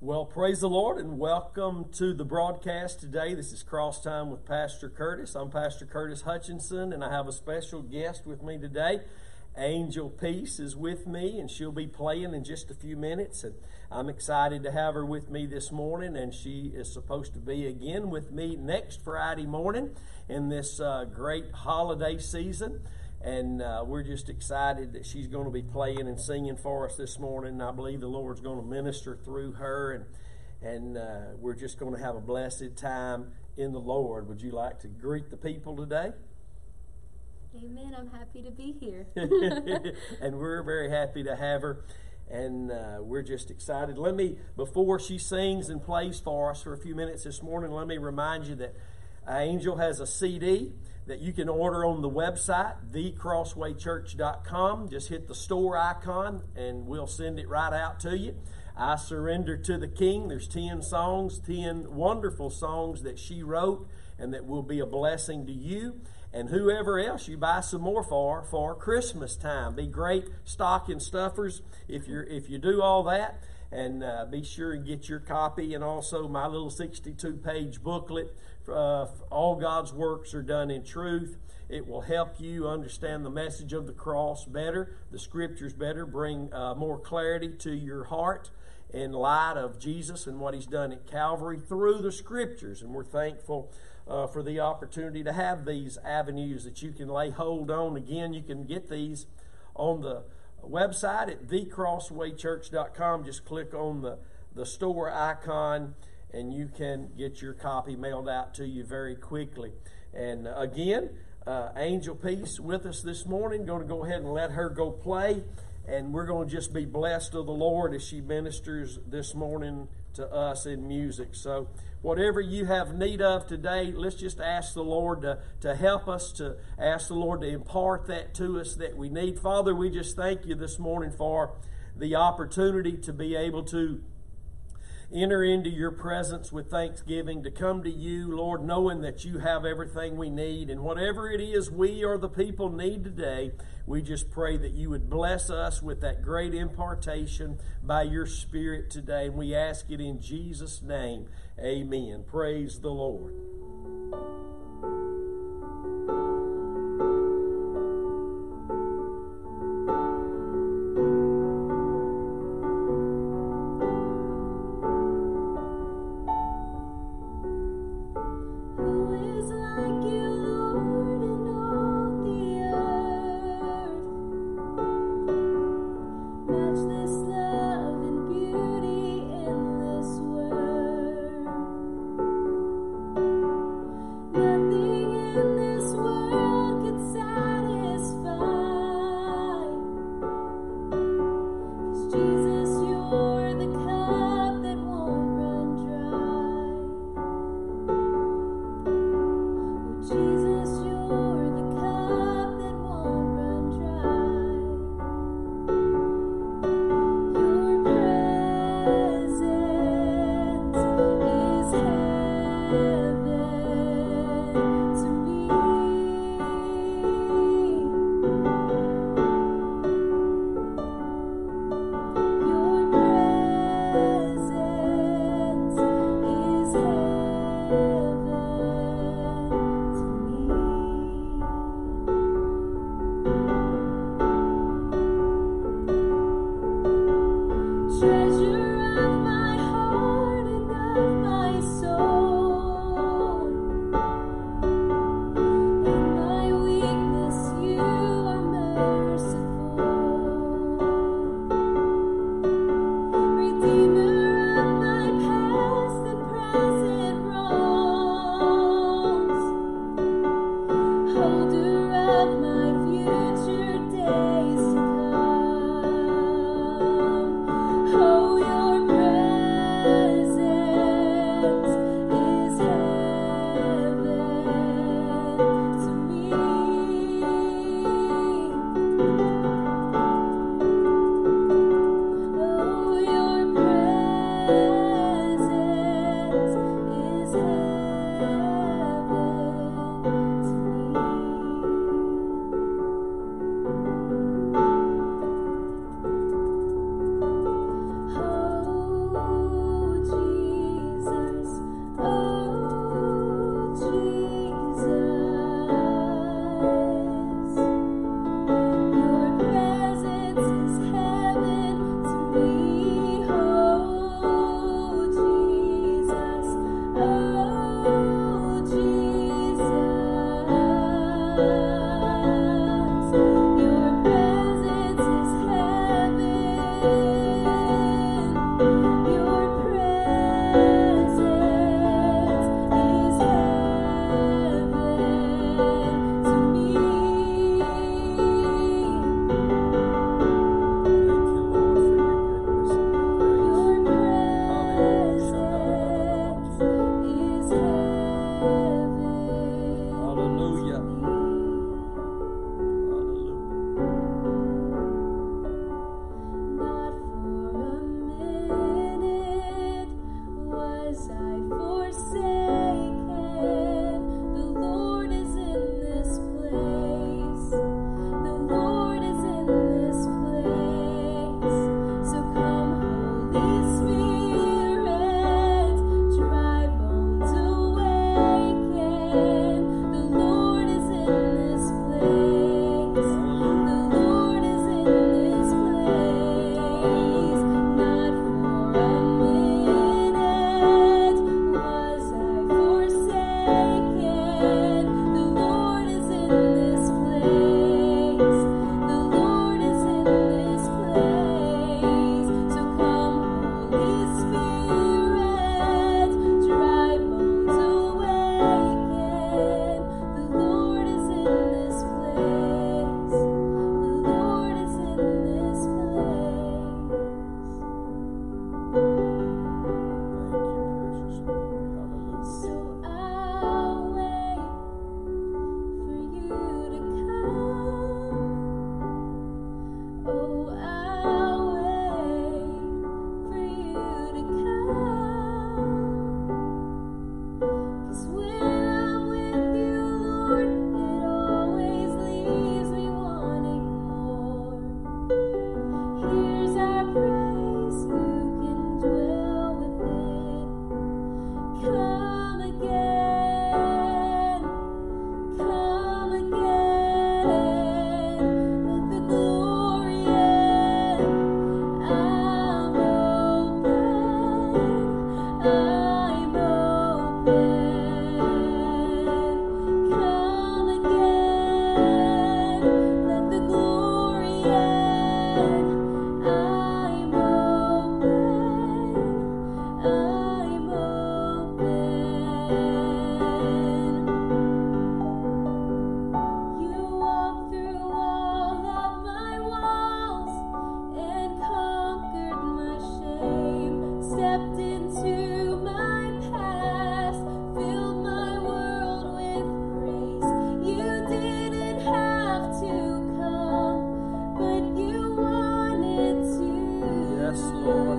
Well, praise the Lord and welcome to the broadcast today. This is Cross Time with Pastor Curtis. I'm Pastor Curtis Hutchinson, and I have a special guest with me today. Angel Peace is with me, and she'll be playing in just a few minutes. And I'm excited to have her with me this morning, and she is supposed to be again with me next Friday morning in this uh, great holiday season. And uh, we're just excited that she's going to be playing and singing for us this morning. I believe the Lord's going to minister through her, and and uh, we're just going to have a blessed time in the Lord. Would you like to greet the people today? Amen. I'm happy to be here. and we're very happy to have her. And uh, we're just excited. Let me, before she sings and plays for us for a few minutes this morning, let me remind you that Angel has a CD that you can order on the website, thecrosswaychurch.com. Just hit the store icon and we'll send it right out to you. I Surrender to the King. There's 10 songs, 10 wonderful songs that she wrote and that will be a blessing to you and whoever else you buy some more for for Christmas time. Be great stocking stuffers if you if you do all that. And uh, be sure and get your copy and also my little 62 page booklet uh, all God's works are done in truth. It will help you understand the message of the cross better, the scriptures better, bring uh, more clarity to your heart in light of Jesus and what He's done at Calvary through the scriptures. And we're thankful uh, for the opportunity to have these avenues that you can lay hold on. Again, you can get these on the website at thecrosswaychurch.com. Just click on the, the store icon and you can get your copy mailed out to you very quickly. And again, uh, Angel Peace with us this morning. Going to go ahead and let her go play, and we're going to just be blessed of the Lord as she ministers this morning to us in music. So, whatever you have need of today, let's just ask the Lord to, to help us, to ask the Lord to impart that to us that we need. Father, we just thank you this morning for the opportunity to be able to enter into your presence with thanksgiving, to come to you, Lord, knowing that you have everything we need. And whatever it is we or the people need today, we just pray that you would bless us with that great impartation by your Spirit today. And we ask it in Jesus' name. Amen. Praise the Lord.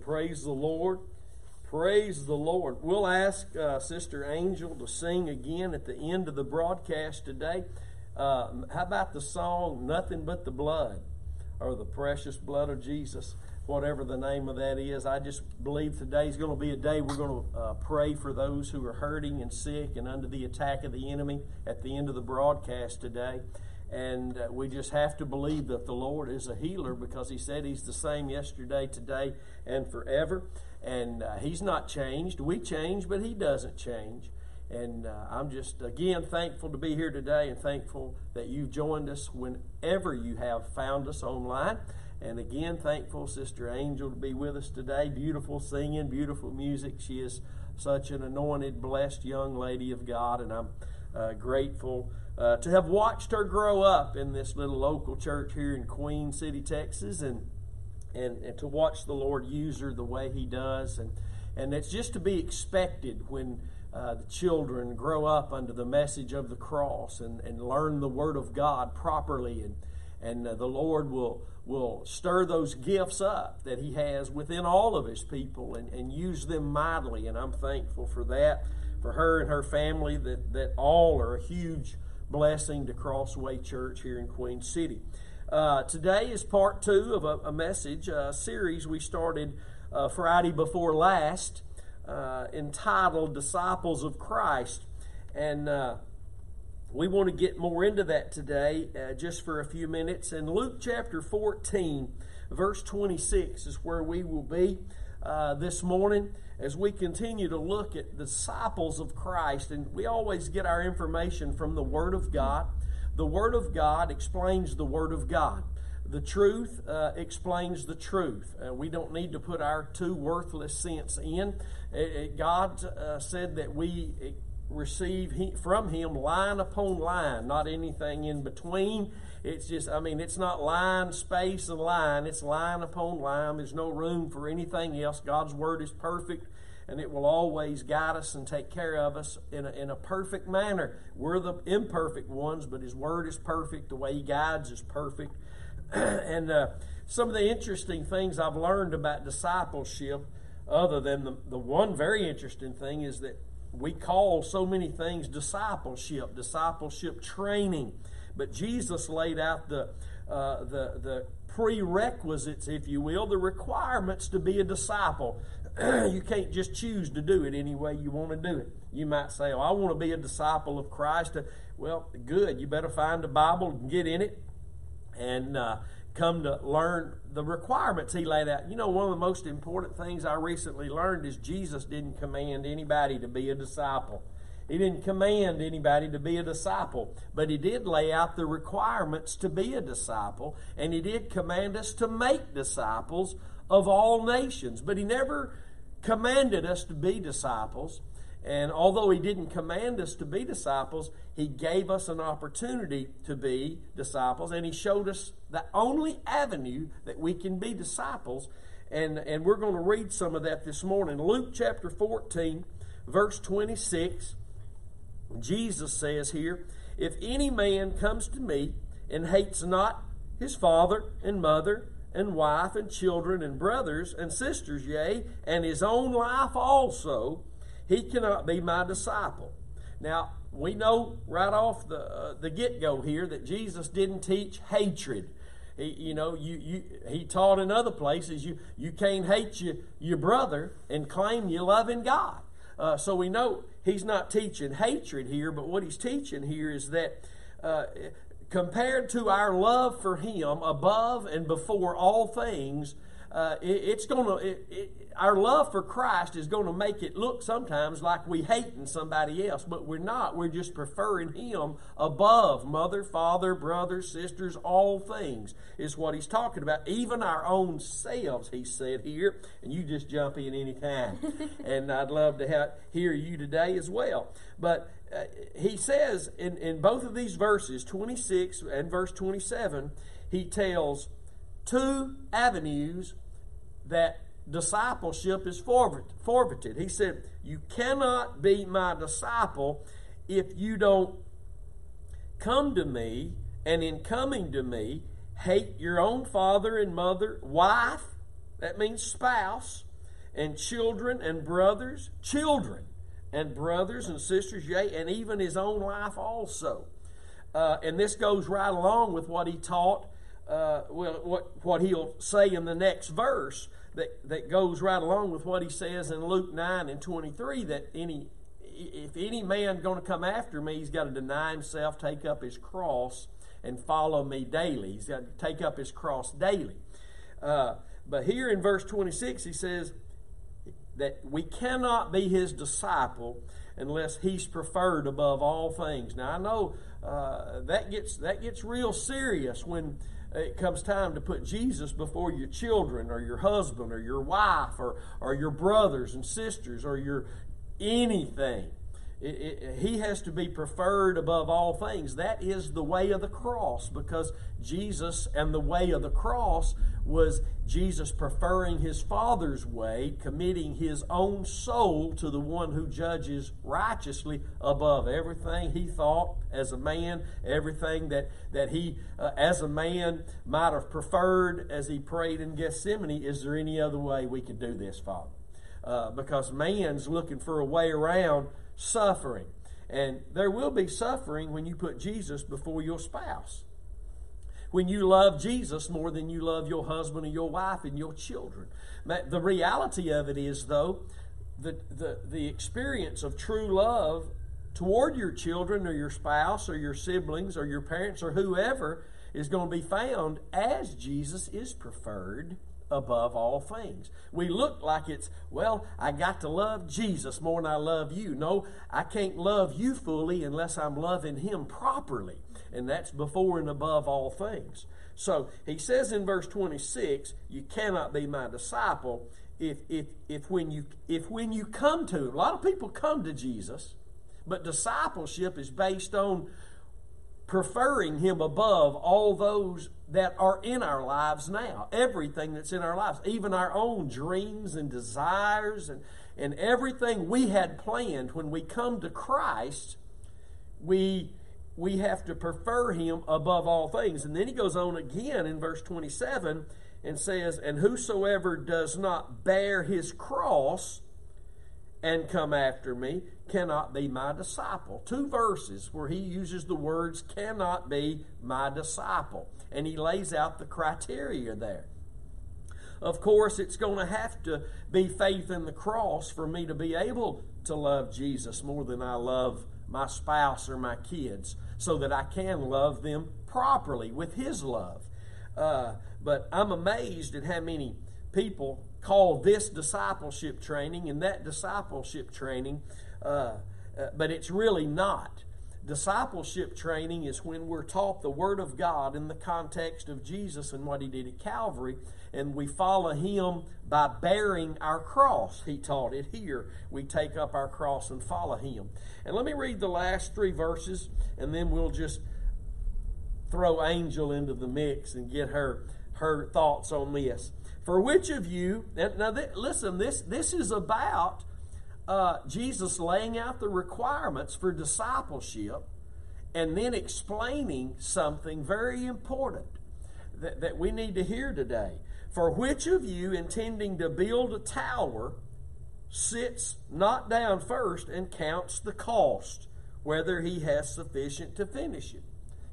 Praise the Lord. Praise the Lord. We'll ask uh, Sister Angel to sing again at the end of the broadcast today. Uh, how about the song Nothing But the Blood or the Precious Blood of Jesus? Whatever the name of that is. I just believe today is going to be a day we're going to uh, pray for those who are hurting and sick and under the attack of the enemy at the end of the broadcast today. And uh, we just have to believe that the Lord is a healer because He said He's the same yesterday, today, and forever. And uh, He's not changed. We change, but He doesn't change. And uh, I'm just, again, thankful to be here today and thankful that you've joined us whenever you have found us online. And again, thankful, Sister Angel, to be with us today. Beautiful singing, beautiful music. She is such an anointed, blessed young lady of God, and I'm uh, grateful uh, to have watched her grow up in this little local church here in Queen City, Texas, and, and, and to watch the Lord use her the way He does. And, and it's just to be expected when uh, the children grow up under the message of the cross and, and learn the Word of God properly. And, and uh, the Lord will, will stir those gifts up that He has within all of His people and, and use them mightily. And I'm thankful for that, for her and her family, that, that all are a huge blessing to Crossway Church here in Queen City. Uh, today is part two of a, a message, a series we started uh, Friday before last uh, entitled Disciples of Christ. And uh, we want to get more into that today uh, just for a few minutes. In Luke chapter 14, verse 26 is where we will be uh, this morning as we continue to look at disciples of Christ, and we always get our information from the Word of God. The Word of God explains the Word of God. The truth uh, explains the truth. Uh, we don't need to put our two worthless cents in. It, it, God uh, said that we receive he, from Him line upon line, not anything in between. It's just, I mean, it's not line, space, and line. It's line upon line. There's no room for anything else. God's Word is perfect, and it will always guide us and take care of us in a, in a perfect manner. We're the imperfect ones, but His Word is perfect. The way He guides is perfect. and uh, some of the interesting things I've learned about discipleship, other than the, the one very interesting thing, is that we call so many things discipleship, discipleship training. But Jesus laid out the, uh, the, the prerequisites, if you will, the requirements to be a disciple. you can't just choose to do it any way you want to do it. You might say, Oh, I want to be a disciple of Christ. Well, good. You better find a Bible and get in it and uh, come to learn the requirements he laid out. You know, one of the most important things I recently learned is Jesus didn't command anybody to be a disciple. He didn't command anybody to be a disciple, but he did lay out the requirements to be a disciple, and he did command us to make disciples of all nations. But he never commanded us to be disciples. And although he didn't command us to be disciples, he gave us an opportunity to be disciples, and he showed us the only avenue that we can be disciples. And, and we're going to read some of that this morning. Luke chapter 14, verse 26. Jesus says here, If any man comes to me and hates not his father and mother and wife and children and brothers and sisters, yea, and his own life also, he cannot be my disciple. Now, we know right off the, uh, the get go here that Jesus didn't teach hatred. He, you know, you, you, he taught in other places you, you can't hate your, your brother and claim you loving God. Uh, so we know he's not teaching hatred here, but what he's teaching here is that uh, compared to our love for him above and before all things, uh, it, it's going to it, our love for Christ is going to make it look sometimes like we hating somebody else, but we're not. We're just preferring Him above mother, father, brothers, sisters, all things is what He's talking about. Even our own selves, He said here, and you just jump in anytime. and I'd love to have, hear you today as well. But uh, He says in, in both of these verses, 26 and verse 27, He tells two avenues that discipleship is forfeited. He said, You cannot be my disciple if you don't come to me, and in coming to me, hate your own father and mother, wife, That means spouse, and children and brothers, children and brothers and sisters, yea, and even his own life also. Uh, and this goes right along with what he taught, uh, well, what, what he'll say in the next verse that, that goes right along with what he says in Luke 9 and 23 that any if any man going to come after me, he's got to deny himself, take up his cross, and follow me daily. He's got to take up his cross daily. Uh, but here in verse 26, he says that we cannot be his disciple unless he's preferred above all things. Now I know uh, that gets that gets real serious when it comes time to put Jesus before your children or your husband or your wife or, or your brothers and sisters or your anything. It, it, he has to be preferred above all things. That is the way of the cross because Jesus and the way of the cross was Jesus preferring his Father's way, committing his own soul to the one who judges righteously above everything he thought as a man, everything that, that he, uh, as a man, might have preferred as he prayed in Gethsemane. Is there any other way we could do this, Father? Uh, because man's looking for a way around suffering. And there will be suffering when you put Jesus before your spouse. When you love Jesus more than you love your husband and your wife and your children. The reality of it is, though, the, the, the experience of true love toward your children or your spouse or your siblings or your parents or whoever is going to be found as Jesus is preferred above all things. We look like it's, well, I got to love Jesus more than I love you. No, I can't love you fully unless I'm loving Him properly. And that's before and above all things. So he says in verse 26, you cannot be my disciple if, if, if, when, you, if when you come to him, a lot of people come to Jesus, but discipleship is based on preferring Him above all those that are in our lives now. Everything that's in our lives, even our own dreams and desires and, and everything we had planned when we come to Christ, we we have to prefer him above all things. And then he goes on again in verse 27 and says, And whosoever does not bear his cross and come after me cannot be my disciple. Two verses where he uses the words cannot be my disciple. And he lays out the criteria there. Of course, it's going to have to be faith in the cross for me to be able to love Jesus more than I love my spouse or my kids, so that I can love them properly with His love. Uh, but I'm amazed at how many people call this discipleship training and that discipleship training, uh, uh, but it's really not. Discipleship training is when we're taught the Word of God in the context of Jesus and what He did at Calvary, and we follow Him by bearing our cross. He taught it here. We take up our cross and follow Him. And let me read the last three verses, and then we'll just throw Angel into the mix and get her her thoughts on this. For which of you, now th- listen, this, this is about uh, Jesus laying out the requirements for discipleship and then explaining something very important that, that we need to hear today. For which of you, intending to build a tower, sits not down first and counts the cost, whether he has sufficient to finish it?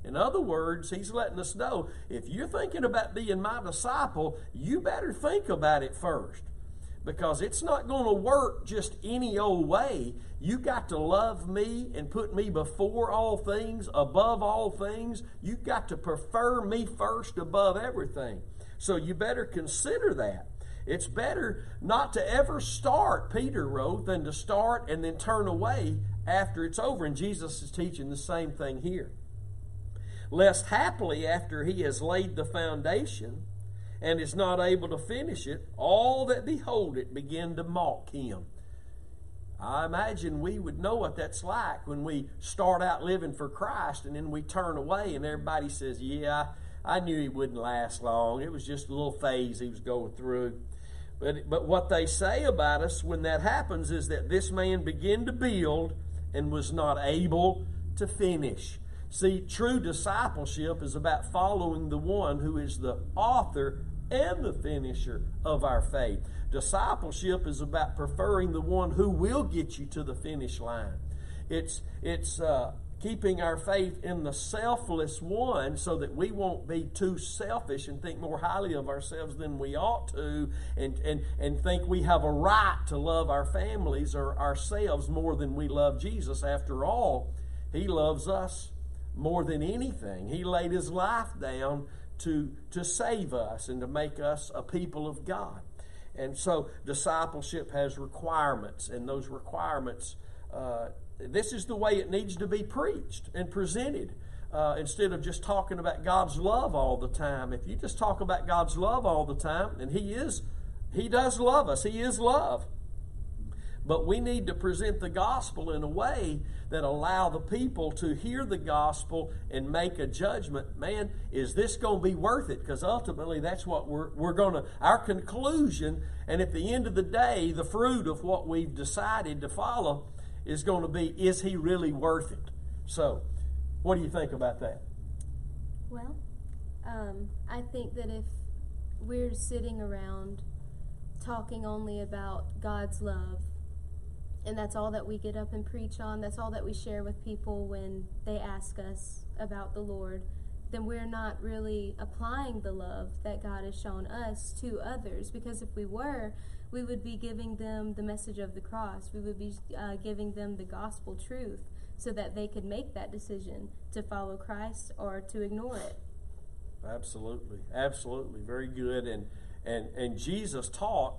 In other words, he's letting us know if you're thinking about being my disciple, you better think about it first. Because it's not going to work just any old way. You got to love me and put me before all things, above all things. You got to prefer me first above everything. So you better consider that. It's better not to ever start, Peter wrote, than to start and then turn away after it's over. And Jesus is teaching the same thing here lest happily after he has laid the foundation and is not able to finish it, all that behold it begin to mock him. I imagine we would know what that's like when we start out living for Christ and then we turn away and everybody says, Yeah, I knew he wouldn't last long. It was just a little phase he was going through. But, but what they say about us when that happens is that this man began to build and was not able to finish. See, true discipleship is about following the one who is the author and the finisher of our faith. Discipleship is about preferring the one who will get you to the finish line. It's it's uh, keeping our faith in the selfless one so that we won't be too selfish and think more highly of ourselves than we ought to and, and, and think we have a right to love our families or ourselves more than we love Jesus. After all, He loves us more than anything. He laid His life down to, to save us and to make us a people of God. And so discipleship has requirements, and those requirements uh, this is the way it needs to be preached and presented. Uh, instead of just talking about God's love all the time. If you just talk about God's love all the time, and He is, He does love us, He is love. But we need to present the gospel in a way that allow the people to hear the gospel and make a judgment. Man, is this going to be worth it? Because ultimately, that's what we're, we're going to, our conclusion, and at the end of the day, the fruit of what we've decided to follow is going to be is he really worth it? So, what do you think about that? Well, um, I think that if we're sitting around talking only about God's love, and that's all that we get up and preach on, that's all that we share with people when they ask us about the Lord, then we're not really applying the love that God has shown us to others. Because if we were, we would be giving them the message of the cross. We would be uh, giving them the gospel truth so that they could make that decision to follow Christ or to ignore it. Absolutely. Absolutely. Very good. And, and, and Jesus taught,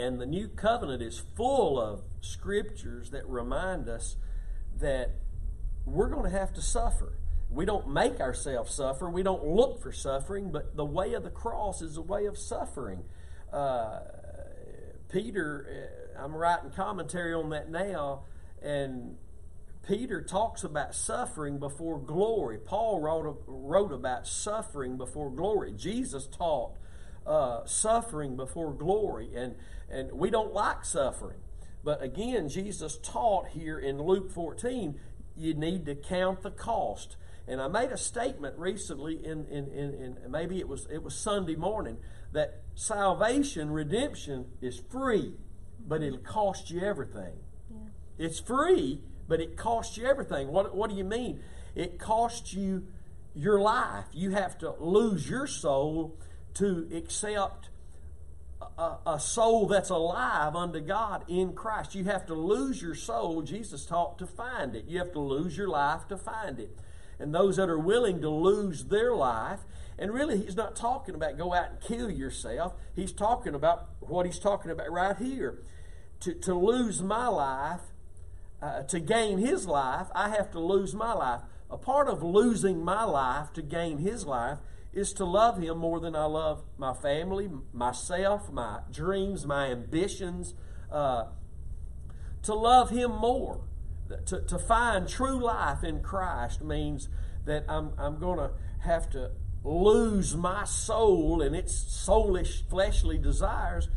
and the new covenant is full of scriptures that remind us that we're going to have to suffer. We don't make ourselves suffer. We don't look for suffering, but the way of the cross is a way of suffering. Uh, Peter, uh, I'm writing commentary on that now, and Peter talks about suffering before glory. Paul wrote, wrote about suffering before glory. Jesus taught uh, suffering before glory, and, and we don't like suffering. But again, Jesus taught here in Luke 14, you need to count the cost. And I made a statement recently in, in, in, in maybe it was it was Sunday morning that salvation, redemption is free, but it'll cost you everything. Yeah. It's free, but it costs you everything. What, what do you mean? It costs you your life. You have to lose your soul to accept a, a, soul that's alive unto God in Christ. You have to lose your soul, Jesus taught, to find it. You have to lose your life to find it. And those that are willing to lose their life and really, he's not talking about go out and kill yourself. He's talking about what he's talking about right here. To, to lose my life, uh, to gain his life, I have to lose my life. A part of losing my life to gain his life is to love him more than I love my family, myself, my dreams, my ambitions. Uh, to love him more. To, to find true life in Christ means that I'm, I'm going to have to lose my soul and its soulish, fleshly desires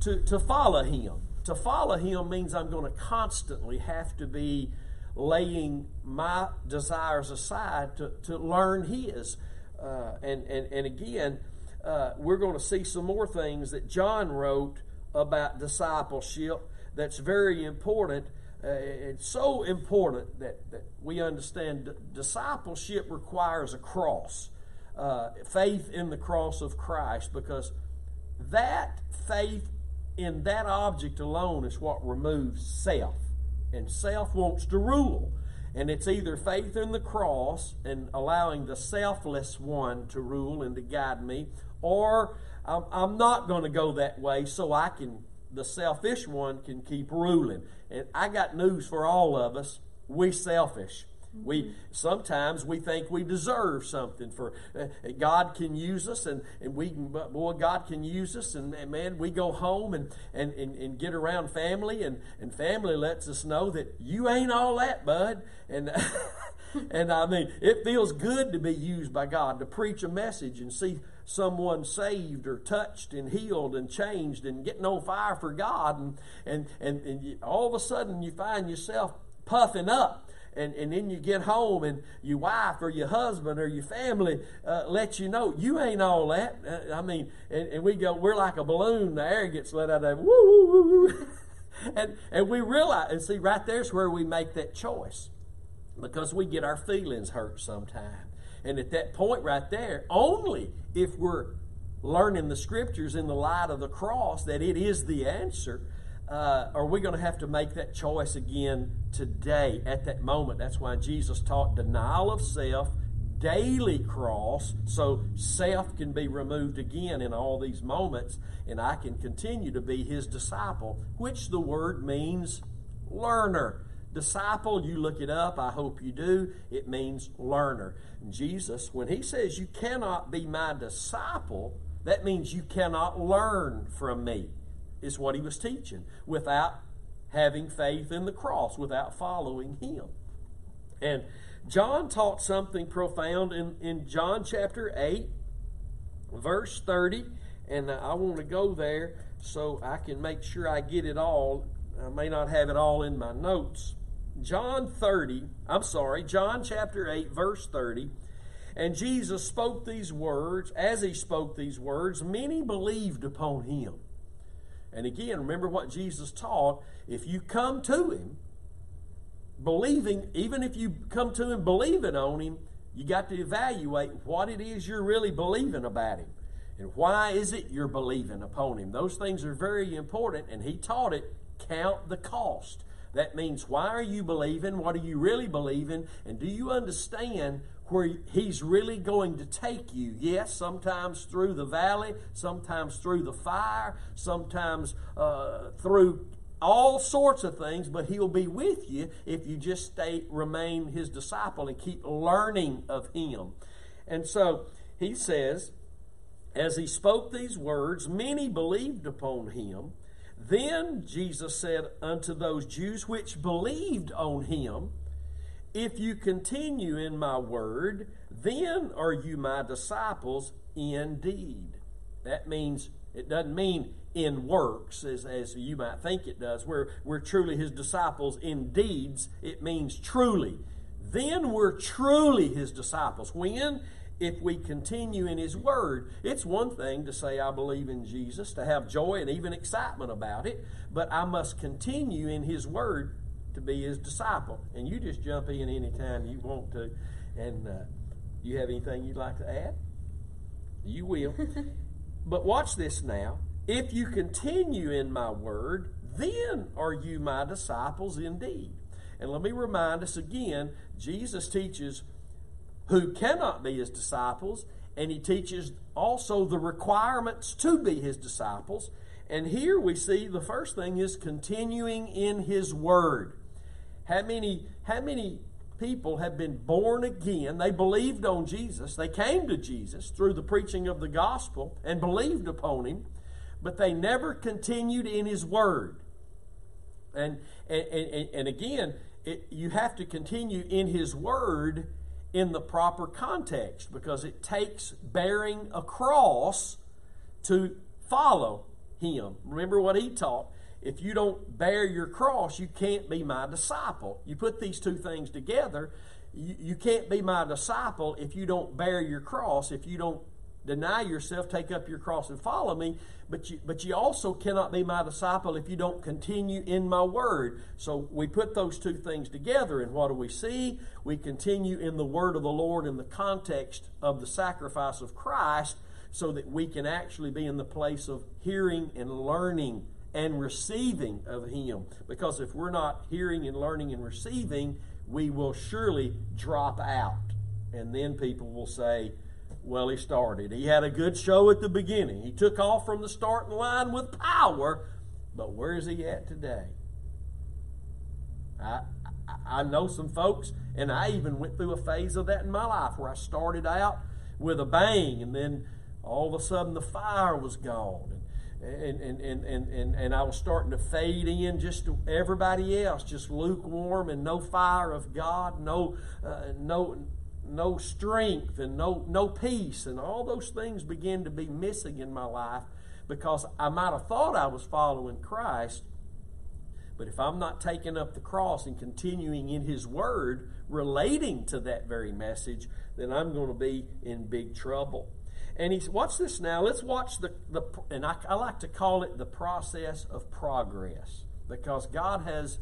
to, to follow Him. To follow Him means I'm going to constantly have to be laying my desires aside to, to learn His. Uh, and, and, and again, uh, we're going to see some more things that John wrote about discipleship that's very important. Uh, it's so important that, that we understand discipleship requires a cross uh, faith in the cross of Christ because that faith in that object alone is what removes self. And self wants to rule. And it's either faith in the cross and allowing the selfless one to rule and to guide me, or I'm, not going to go that way so I can, the selfish one can keep ruling. And I got news for all of us. We selfish. We sometimes we think we deserve something for uh, God can use us and, and we can boy God can use us and, and, man we go home and, and, and, and get around family and, and family lets us know that you ain't all that bud. And and I mean it feels good to be used by God to preach a message and see someone saved or touched and healed and changed and getting on fire for God. And and, and, and you, all of a sudden you find yourself puffing up and, and then you get home and your wife or your husband or your family uh, let you know you ain't all that. Uh, I mean, and, and, we go, we're like a balloon. The air gets let out of. Woo, woo, woo, woo. and, and we realize, and see, right there's where we make that choice because we get our feelings hurt sometimes. And at that point right there, only if we're learning the scriptures in the light of the cross that it is the answer, uh, are we going to have to make that choice again today at that moment? That's why Jesus taught denial of self, daily cross, so self can be removed again in all these moments, and I can continue to be his disciple, which the word means learner. Disciple, you look it up, I hope you do. It means learner. Jesus, when he says you cannot be my disciple, that means you cannot learn from me, is what he was teaching, without having faith in the cross, without following him. And John taught something profound in, in John chapter 8, verse 30. And I want to go there so I can make sure I get it all. I may not have it all in my notes. John 30, I'm sorry, John chapter 8, verse 30. And Jesus spoke these words. As he spoke these words, many believed upon him. And again, remember what Jesus taught. If you come to him, believing, even if you come to him believing on him, you got to evaluate what it is you're really believing about him. And why is it you're believing upon him? Those things are very important, and he taught it count the cost. That means why are you believing? What are you really believing? And do you understand where He's really going to take you? Yes, sometimes through the valley, sometimes through the fire, sometimes uh, through all sorts of things, but He'll be with you if you just stay, remain His disciple and keep learning of Him. And so He says, as He spoke these words, many believed upon Him. Then Jesus said unto those Jews which believed on him, If you continue in my word, then are you my disciples indeed. That means, it doesn't mean in works, as, as you might think it does. We're, we're truly his disciples in deeds. It means truly. Then we're truly his disciples. When? if we continue in His Word. It's one thing to say, I believe in Jesus, to have joy and even excitement about it, but I must continue in His Word to be His disciple. And you just jump in anytime you want to. And uh, you have anything you'd like to add? You will. but watch this now. If you continue in my Word, then are you my disciples indeed. And let me remind us again Jesus teaches who cannot be his disciples, and he teaches also the requirements to be his disciples. And here we see the first thing is continuing in his word. How many, how many people have been born again? They believed on Jesus. They came to Jesus through the preaching of the gospel and believed upon him, but they never continued in his word. And, and, and, and again, it, you have to continue in his word in the proper context because it takes bearing a cross to follow him. Remember what he taught. If you don't bear your cross, you can't be my disciple. You put these two things together, you, you can't be my disciple if you don't bear your cross, if you don't deny yourself, take up your cross, and follow me. But you, but you also cannot be my disciple if you don't continue in my word. So we put those two things together, and what do we see? We continue in the word of the Lord in the context of the sacrifice of Christ so that we can actually be in the place of hearing and learning and receiving of Him. Because if we're not hearing and learning and receiving, we will surely drop out. And then people will say, well, he started. He had a good show at the beginning. He took off from the starting line with power, but where is he at today? I, I know some folks, and I even went through a phase of that in my life where I started out with a bang, and then all of a sudden the fire was gone. And, and, and, and, and, I was starting to fade in just to everybody else, just lukewarm and no fire of God, no, uh, no, no strength and no, no peace, and all those things began to be missing in my life because I might have thought I was following Christ, But if I'm not taking up the cross and continuing in His Word relating to that very message, then I'm going to be in big trouble. And he's watch this now. Let's watch the, the and I, I like to call it the process of progress because God has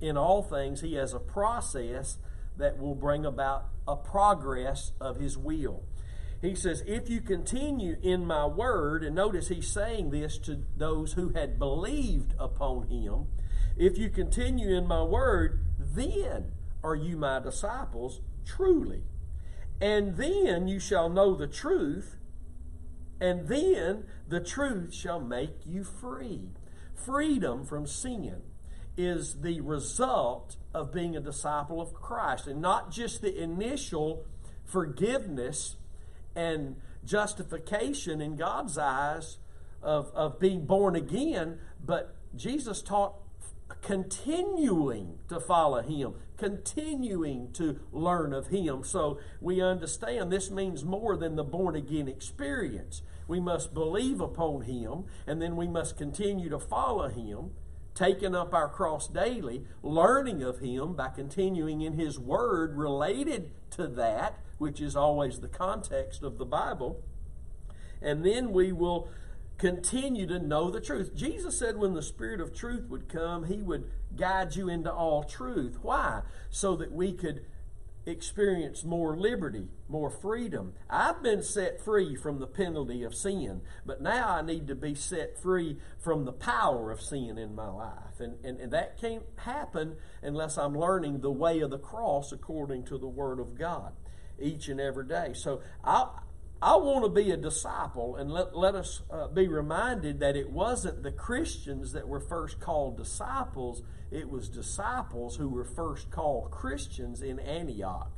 in all things He has a process that will bring about a progress of His will. He says, If you continue in my word, and notice he's saying this to those who had believed upon him, if you continue in my word, then are you my disciples truly. And then you shall know the truth, and then the truth shall make you free. Freedom from sin is the result of being a disciple of Christ, and not just the initial forgiveness and justification in God's eyes of, of being born again, but Jesus taught continuing to follow Him, continuing to learn of Him. So we understand this means more than the born again experience. We must believe upon Him, and then we must continue to follow Him, taking up our cross daily, learning of Him by continuing in His Word related to that, which is always the context of the Bible. And then we will continue to know the truth. Jesus said when the Spirit of truth would come, He would guide you into all truth. Why? So that we could experience more liberty, more freedom. I've been set free from the penalty of sin, but now I need to be set free from the power of sin in my life. And, and, and that can't happen unless I'm learning the way of the cross according to the Word of God each and every day. So I, I want to be a disciple, and let, let us uh, be reminded that it wasn't the Christians that were first called disciples, it was disciples who were first called Christians in Antioch.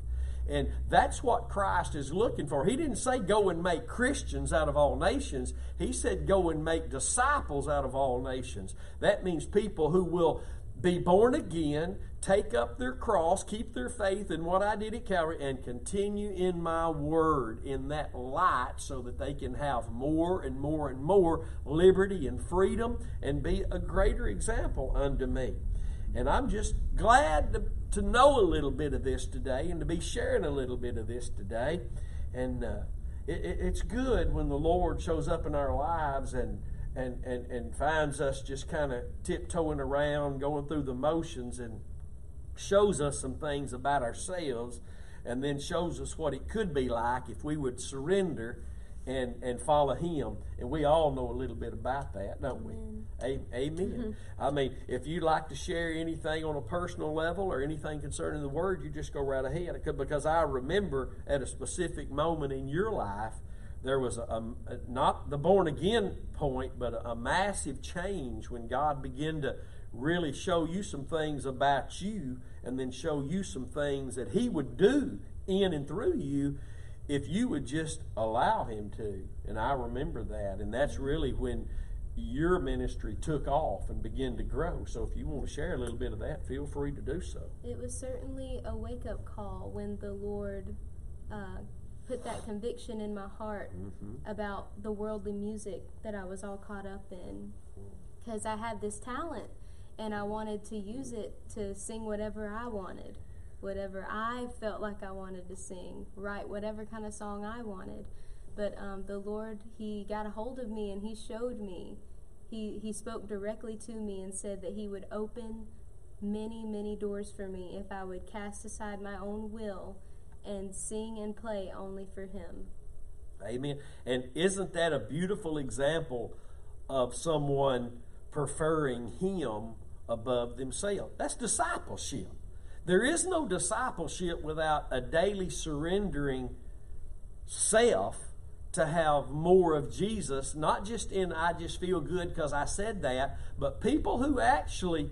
And that's what Christ is looking for. He didn't say go and make Christians out of all nations. He said go and make disciples out of all nations. That means people who will be born again, take up their cross, keep their faith in what I did at Calvary, and continue in my word in that light so that they can have more and more and more liberty and freedom and be a greater example unto me. And I'm just glad to, to know a little bit of this today and to be sharing a little bit of this today. And uh, it, it, it's good when the Lord shows up in our lives and and, and, and finds us just kind of tiptoeing around, going through the motions, and shows us some things about ourselves, and then shows us what it could be like if we would surrender and, and follow Him. And we all know a little bit about that, don't we? Amen. Amen. Mm-hmm. I mean, if you'd like to share anything on a personal level or anything concerning the Word, you just go right ahead. Because I remember at a specific moment in your life there was a, a, not the born again point, but a, a massive change when God began to really show you some things about you and then show you some things that He would do in and through you if you would just allow Him to. And I remember that. And that's really when your ministry took off and began to grow. So if you want to share a little bit of that, feel free to do so. It was certainly a wake up call when the Lord uh, put that conviction in my heart mm-hmm. about the worldly music that I was all caught up in. Because I had this talent and I wanted to use it to sing whatever I wanted, whatever I felt like I wanted to sing, write whatever kind of song I wanted. But um, the Lord, He got a hold of me and He showed me. He, he spoke directly to me and said that He would open many, many doors for me if I would cast aside my own will and sing and play only for Him. Amen. And isn't that a beautiful example of someone preferring Him above themselves? That's discipleship. There is no discipleship without a daily surrendering self to have more of Jesus, not just in I just feel good because I said that, but people who actually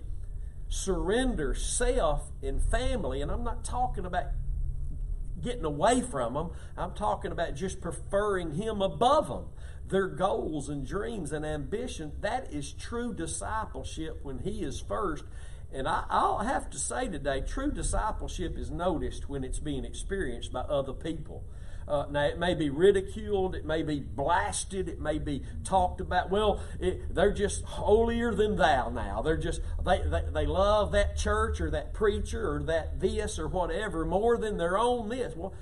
surrender self in family, and I'm not talking about getting away from them. I'm talking about just preferring Him above them. Their goals and dreams and ambition, that is true discipleship when He is first. And I, will have to say today, true discipleship is noticed when it's being experienced by other people. uh, now it may be ridiculed, it may be blasted, it may be talked about. Well, it, they're just holier than thou now. They're just they, they they love that church or that preacher or that this or whatever more than their own this. Well,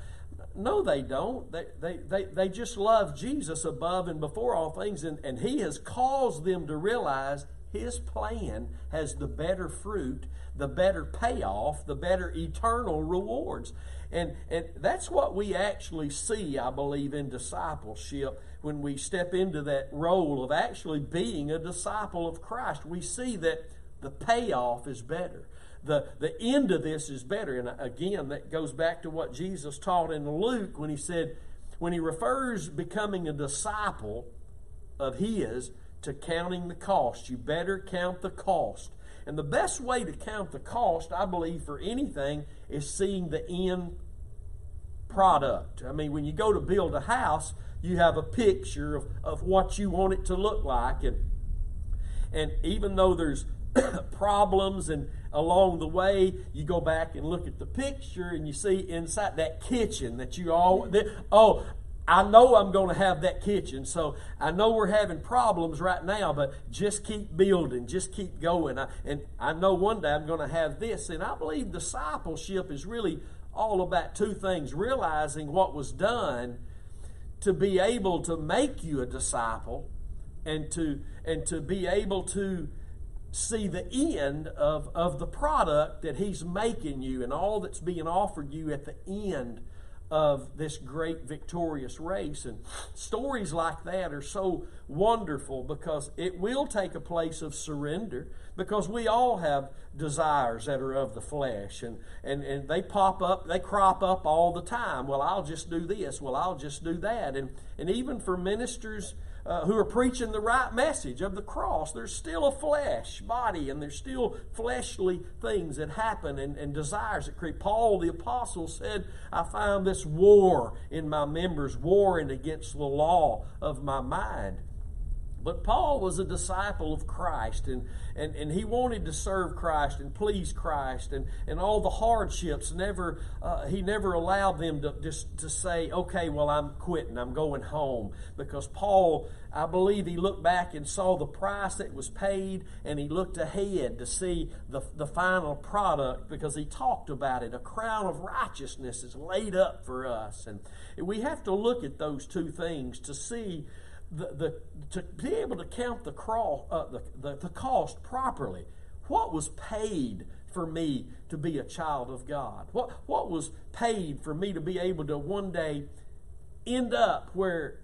no, they don't. They, they, they, they just love Jesus above and before all things, and, and He has caused them to realize His plan has the better fruit, the better payoff, the better eternal rewards. And, and that's what we actually see, I believe, in discipleship when we step into that role of actually being a disciple of Christ. We see that the payoff is better the, the end of this is better. And again, that goes back to what Jesus taught in Luke when he said, when he refers becoming a disciple of his to counting the cost. You better count the cost. And the best way to count the cost, I believe, for anything is seeing the end product. I mean, when you go to build a house, you have a picture of, of what you want it to look like. And, and even though there's problems and along the way you go back and look at the picture and you see inside that kitchen that you all that, oh I know I'm going to have that kitchen, so I know we're having problems right now, but just keep building, just keep going. I, and I know one day I'm going to have this. And I believe discipleship is really all about two things realizing what was done to be able to make you a disciple and to and to be able to see the end of, of the product that He's making you and all that's being offered you at the end of this great victorious race. And stories like that are so wonderful because it will take a place of surrender because we all have desires that are of the flesh and, and, and they pop up, they crop up all the time. Well, I'll just do this. Well, I'll just do that. And, and even for ministers uh, who are preaching the right message of the cross. There's still a flesh body, and there's still fleshly things that happen and, and desires that creep. Paul the apostle said, I find this war in my members, warring against the law of my mind. But Paul was a disciple of Christ, and, and, and he wanted to serve Christ and please Christ, and, and all the hardships. Never uh, he never allowed them to just to say, "Okay, well, I'm quitting. I'm going home." Because Paul, I believe, he looked back and saw the price that was paid, and he looked ahead to see the the final product because he talked about it. A crown of righteousness is laid up for us, and we have to look at those two things to see the, the, to be able to count the, cross, uh, the, the, the cost properly. What was paid for me to be a child of God? What, what was paid for me to be able to one day end up where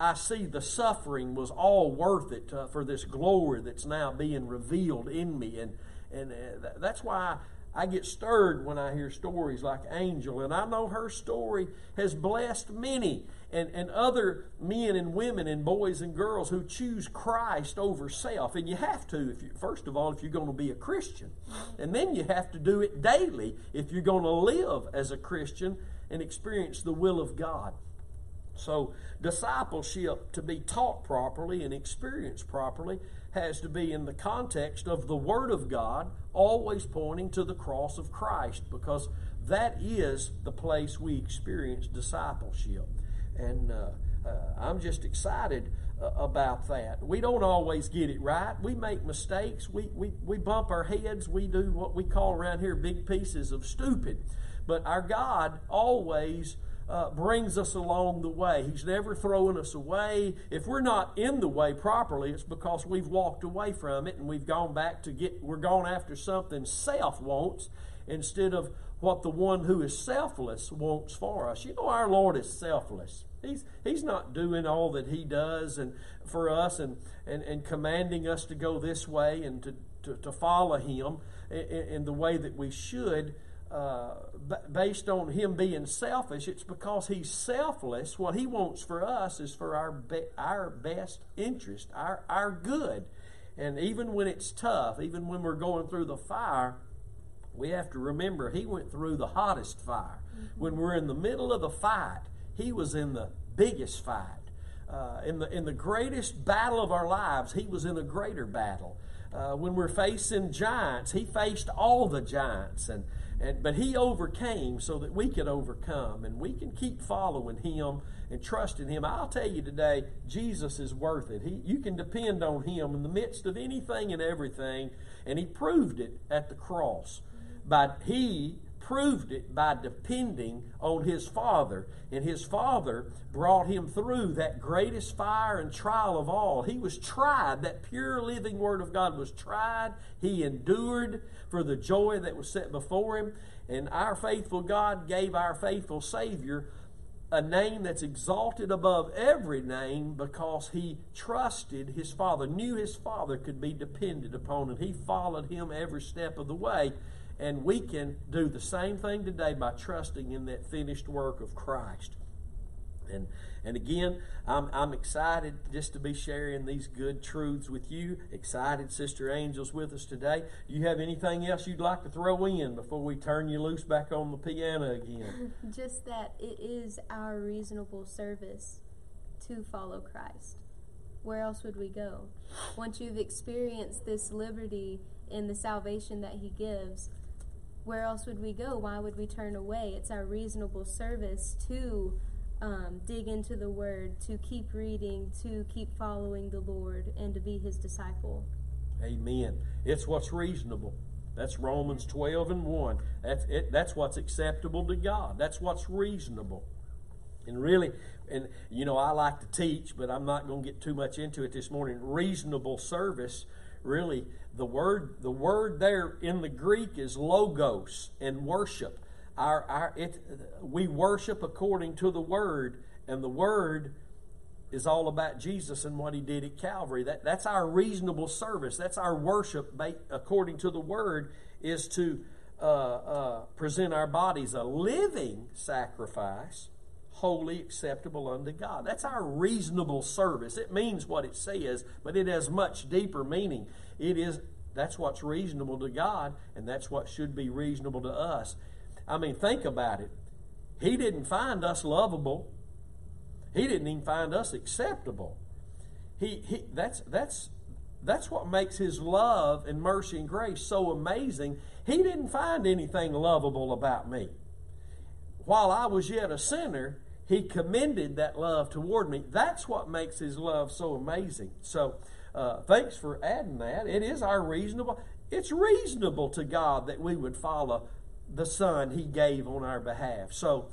I see the suffering was all worth it for this glory that's now being revealed in me? And, and uh, that's why I get stirred when I hear stories like Angel, and I know her story has blessed many and, and other men and women and boys and girls who choose Christ over self. And you have to, if you, first of all, if you're going to be a Christian. And then you have to do it daily if you're going to live as a Christian and experience the will of God. So, discipleship, to be taught properly and experienced properly, has to be in the context of the Word of God, always pointing to the cross of Christ, because that is the place we experience discipleship. And uh, uh, I'm just excited uh, about that. We don't always get it right. We make mistakes. We, we, we bump our heads. We do what we call around here big pieces of stupid. But our God always uh, brings us along the way. He's never throwing us away. If we're not in the way properly, it's because we've walked away from it and we've gone back to get, we're going after something self wants instead of what the one who is selfless wants for us. You know, our Lord is selfless. He's, he's not doing all that he does and for us and, and, and commanding us to go this way and to, to, to follow him in, in, the way that we should uh, based on him being selfish. It's because he's selfless. What he wants for us is for our, be, our best interest, our, our good. And even when it's tough, even when we're going through the fire, we have to remember he went through the hottest fire. Mm-hmm. When we're in the middle of the fight, he was in the biggest fight. Uh, in, the, in the greatest battle of our lives, he was in a greater battle. Uh, when we're facing giants, he faced all the giants. And, And, but he overcame so that we could overcome, and we can keep following him and trusting him. I'll tell you today, Jesus is worth it. He, you can depend on him in the midst of anything and everything, and he proved it at the cross. But he proved it by depending on his Father. And his Father brought him through that greatest fire and trial of all. He was tried. That pure living Word of God was tried. He endured for the joy that was set before him. And our faithful God gave our faithful Savior a name that's exalted above every name because he trusted his Father, knew his Father could be depended upon, and he followed him every step of the way. And we can do the same thing today by trusting in that finished work of Christ. And, and again, I'm, I'm excited just to be sharing these good truths with you. Excited, Sister Angel's with us today. Do you have anything else you'd like to throw in before we turn you loose back on the piano again? just that it is our reasonable service to follow Christ. Where else would we go? Once you've experienced this liberty in the salvation that He gives, where else would we go? Why would we turn away? It's our reasonable service to um, dig into the Word, to keep reading, to keep following the Lord, and to be His disciple. Amen. It's what's reasonable. That's Romans 12 and 1. That's, it, that's what's acceptable to God. That's what's reasonable. And really, and you know, I like to teach, but I'm not going to get too much into it this morning. Reasonable service, really, the word the word there in the Greek is logos and worship. Our, our it, we worship according to the word, and the word is all about Jesus and what he did at Calvary. That, that's our reasonable service. That's our worship according to the word is to uh, uh, present our bodies a living sacrifice, holy, acceptable unto God. That's our reasonable service. It means what it says, but it has much deeper meaning. It is that's what's reasonable to God, and that's what should be reasonable to us. I mean, think about it. He didn't find us lovable. He didn't even find us acceptable. He, he that's that's that's what makes his love and mercy and grace so amazing. He didn't find anything lovable about me. While I was yet a sinner, he commended that love toward me. That's what makes his love so amazing. So uh, thanks for adding that. It is our reasonable. It's reasonable to God that we would follow the Son He gave on our behalf. So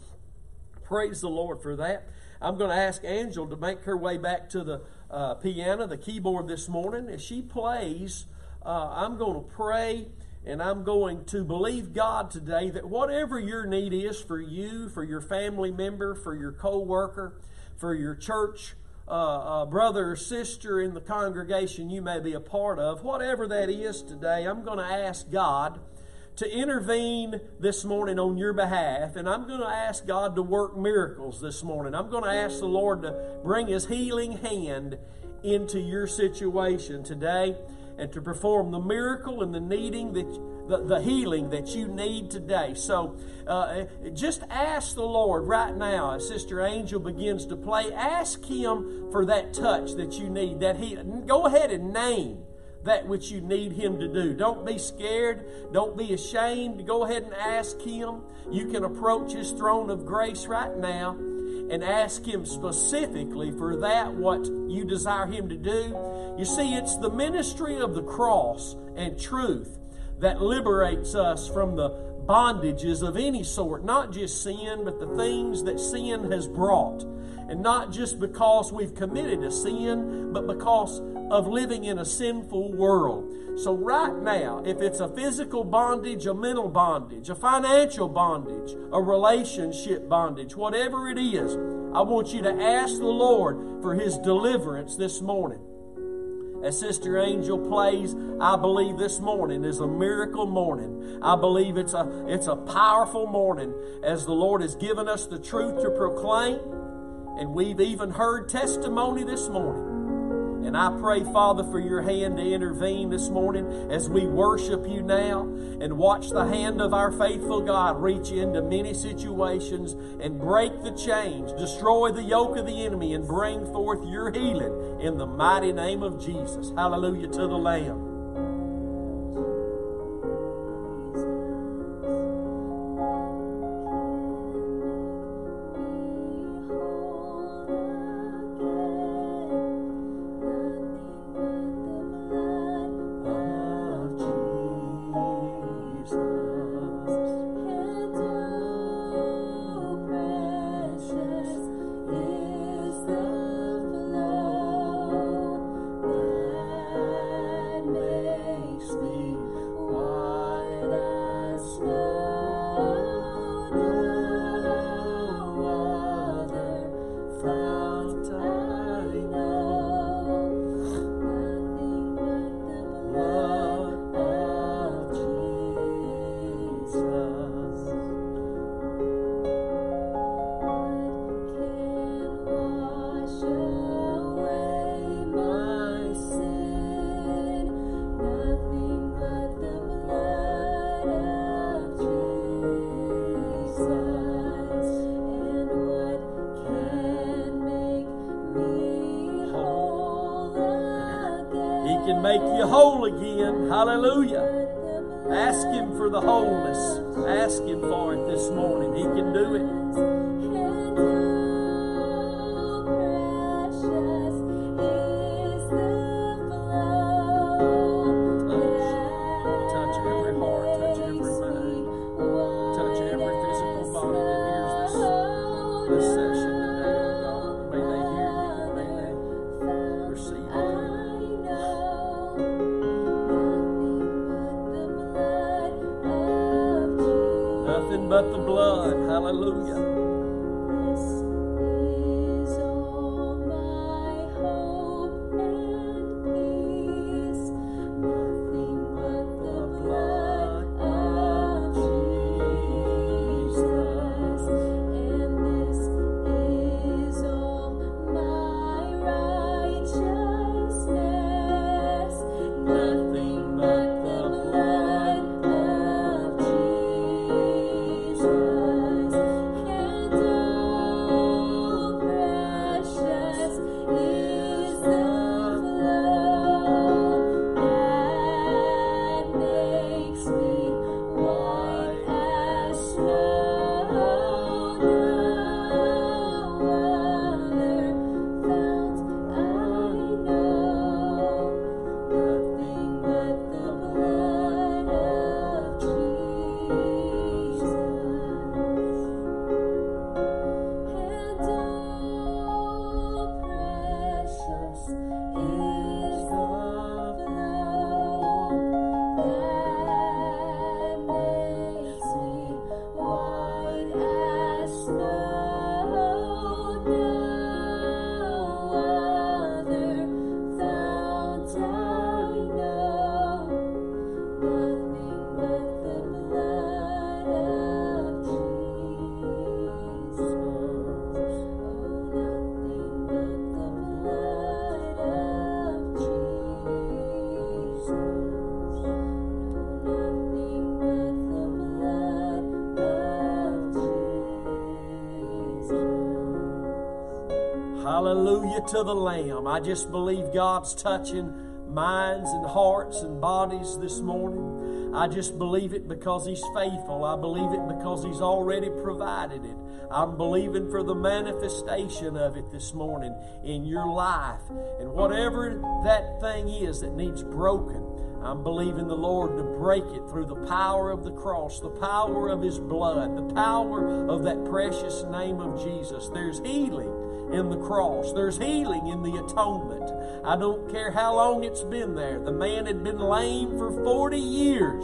praise the Lord for that. I'm going to ask Angel to make her way back to the uh, piano, the keyboard this morning. As she plays, uh, I'm going to pray and I'm going to believe God today that whatever your need is for you, for your family member, for your co worker, for your church uh, brother or sister in the congregation you may be a part of, whatever that is today, I'm going to ask God to intervene this morning on your behalf. And I'm going to ask God to work miracles this morning. I'm going to ask the Lord to bring His healing hand into your situation today and to perform the miracle and the needing that the, the healing that you need today. So uh, just ask the Lord right now as Sister Angel begins to play. Ask Him for that touch that you need. That He go ahead and name that which you need Him to do. Don't be scared. Don't be ashamed. Go ahead and ask Him. You can approach His throne of grace right now and ask Him specifically for that what you desire Him to do. You see, it's the ministry of the cross and truth that liberates us from the bondages of any sort, not just sin, but the things that sin has brought. And not just because we've committed a sin, but because of living in a sinful world. So, right now, if it's a physical bondage, a mental bondage, a financial bondage, a relationship bondage, whatever it is, I want you to ask the Lord for His deliverance this morning. As Sister Angel plays, I believe this morning is a miracle morning. I believe it's a, it's a powerful morning as the Lord has given us the truth to proclaim. And we've even heard testimony this morning. And I pray, Father, for your hand to intervene this morning as we worship you now and watch the hand of our faithful God reach into many situations and break the chains, destroy the yoke of the enemy, and bring forth your healing in the mighty name of Jesus. Hallelujah to the Lamb. Hallelujah. Ask Him for the wholeness. Ask Him for it this morning. He can do it. Hallelujah to the Lamb. I just believe God's touching minds and hearts and bodies this morning. I just believe it because He's faithful. I believe it because He's already provided it. I'm believing for the manifestation of it this morning in your life. And whatever that thing is that needs broken, I'm believing the Lord to break it through the power of the cross, the power of His blood, the power of that precious name of Jesus. There's healing in the cross. There's healing in the atonement. I don't care how long it's been there. The man had been lame for 40 years,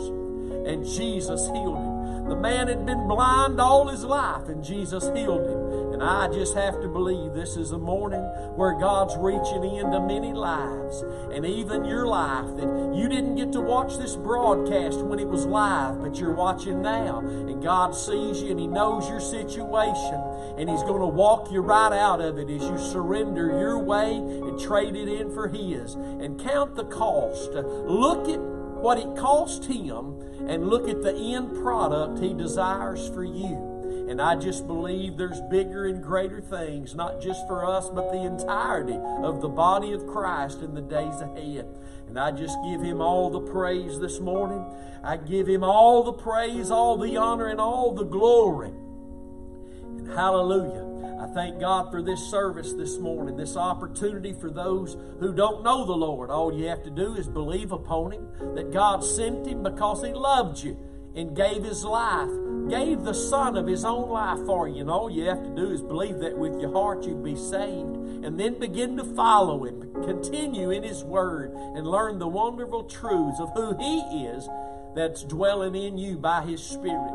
and Jesus healed him. The man had been blind all his life, and Jesus healed him. I just have to believe this is a morning where God's reaching into many lives, and even your life, that you didn't get to watch this broadcast when it was live, but you're watching now. And God sees you, and He knows your situation, and He's going to walk you right out of it as you surrender your way and trade it in for His. And count the cost. Look at what it cost Him, and look at the end product He desires for you. And I just believe there's bigger and greater things, not just for us, but the entirety of the body of Christ in the days ahead. And I just give him all the praise this morning. I give him all the praise, all the honor, and all the glory. And hallelujah. I thank God for this service this morning, this opportunity for those who don't know the Lord. All you have to do is believe upon Him, that God sent Him because He loved you and gave His life, gave the Son of His own life for you. And all you have to do is believe that with your heart you'd be saved. And then begin to follow Him, continue in His Word, and learn the wonderful truths of who He is that's dwelling in you by His Spirit.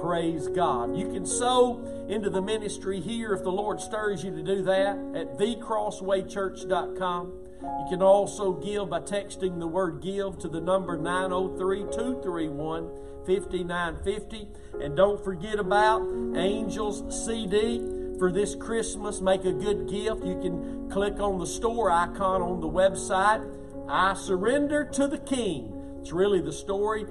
Praise God. You can sow into the ministry here if the Lord stirs you to do that at thecrosswaychurch.com. You can also give by texting the word give to the number 903 231 5950. And don't forget about Angels CD for this Christmas. Make a good gift. You can click on the store icon on the website. I surrender to the King. It's really the story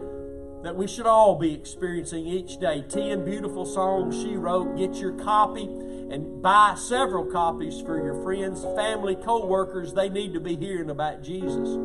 that we should all be experiencing each day. Ten beautiful songs she wrote. Get your copy and buy several copies for your friends, family, co workers. They need to be hearing about Jesus.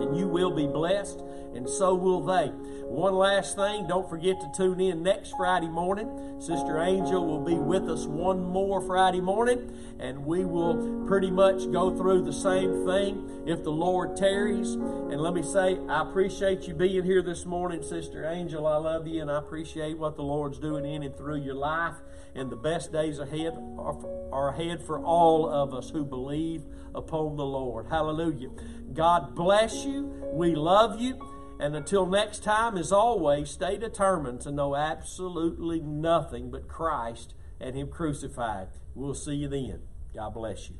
and you will be blessed, and so will they. One last thing, don't forget to tune in next Friday morning. Sister Angel will be with us one more Friday morning, and we will pretty much go through the same thing if the Lord tarries. And let me say, I appreciate you being here this morning, Sister Angel. I love you, and I appreciate what the Lord's doing in and through your life. And the best days ahead are, are ahead for all of us who believe upon the Lord. Hallelujah. God bless you. We love you. And until next time, as always, stay determined to know absolutely nothing but Christ and Him crucified. We'll see you then. God bless you.